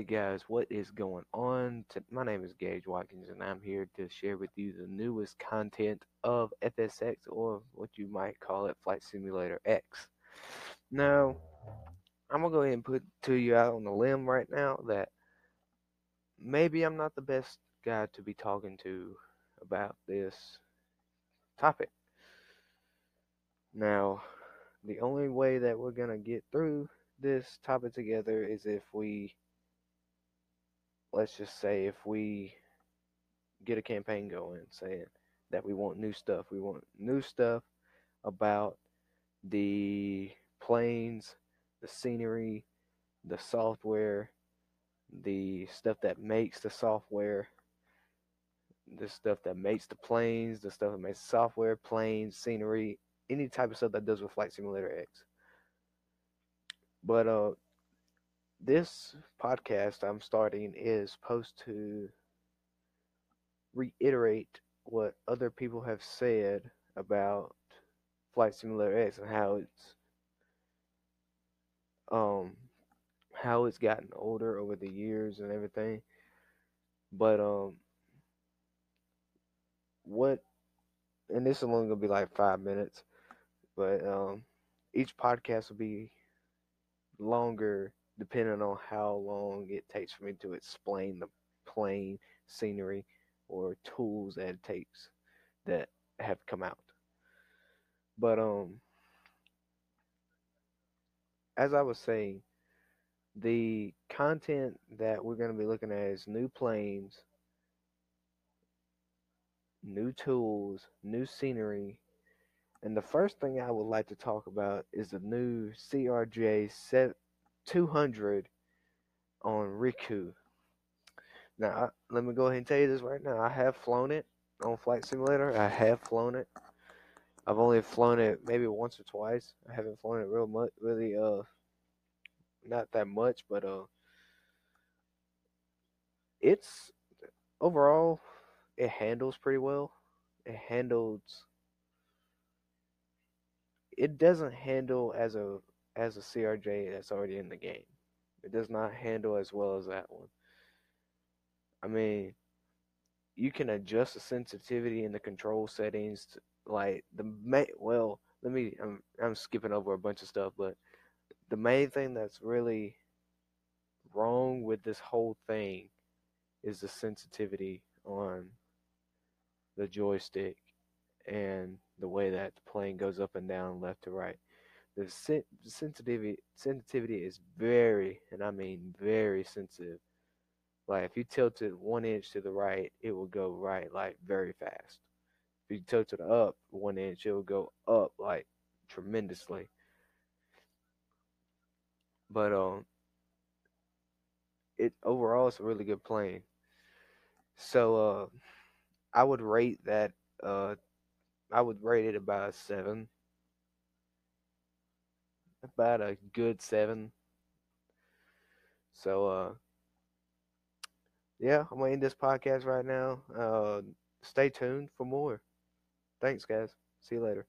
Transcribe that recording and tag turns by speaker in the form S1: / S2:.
S1: guys, what is going on? My name is Gage Watkins, and I'm here to share with you the newest content of FSX, or what you might call it, Flight Simulator X. Now, I'm gonna go ahead and put to you out on the limb right now that maybe I'm not the best guy to be talking to about this topic. Now, the only way that we're gonna get through this topic together is if we let's just say if we get a campaign going saying that we want new stuff, we want new stuff about the planes, the scenery, the software, the stuff that makes the software, the stuff that makes the planes, the stuff that makes software, planes, scenery, any type of stuff that does with Flight Simulator X. But uh this podcast I'm starting is supposed to reiterate what other people have said about Flight Simulator X and how it's um how it's gotten older over the years and everything. But um what and this is only gonna be like five minutes, but um each podcast will be longer depending on how long it takes for me to explain the plane scenery or tools that it takes that have come out. But um as I was saying, the content that we're going to be looking at is new planes, new tools, new scenery. And the first thing I would like to talk about is the new CRJ 200 on Rikoooo. Now, let me go ahead and tell you this right now. I have flown it on Flight Simulator. I have flown it. I've only flown it maybe once or twice. I haven't flown it real much, really, uh, not that much, but uh, it's overall it handles pretty well. It handles. It doesn't handle as a as a CRJ that's already in the game. It does not handle as well as that one. I mean, you can adjust the sensitivity in the control settings. To, like the main, well, let me. I'm I'm skipping over a bunch of stuff, but the main thing that's really wrong with this whole thing is the sensitivity on the joystick and the way that the plane goes up and down, left to right the sen- sensitivity sensitivity is very, and I mean very sensitive. Like if you tilt it one inch to the right, it will go right like very fast. If you tilt it up one inch, it will go up like tremendously. But um, it overall it's a really good plane. So uh, I would rate that uh, I would rate it about a seven about a good seven. So uh yeah, I'm gonna end this podcast right now. Uh stay tuned for more. Thanks guys. See you later.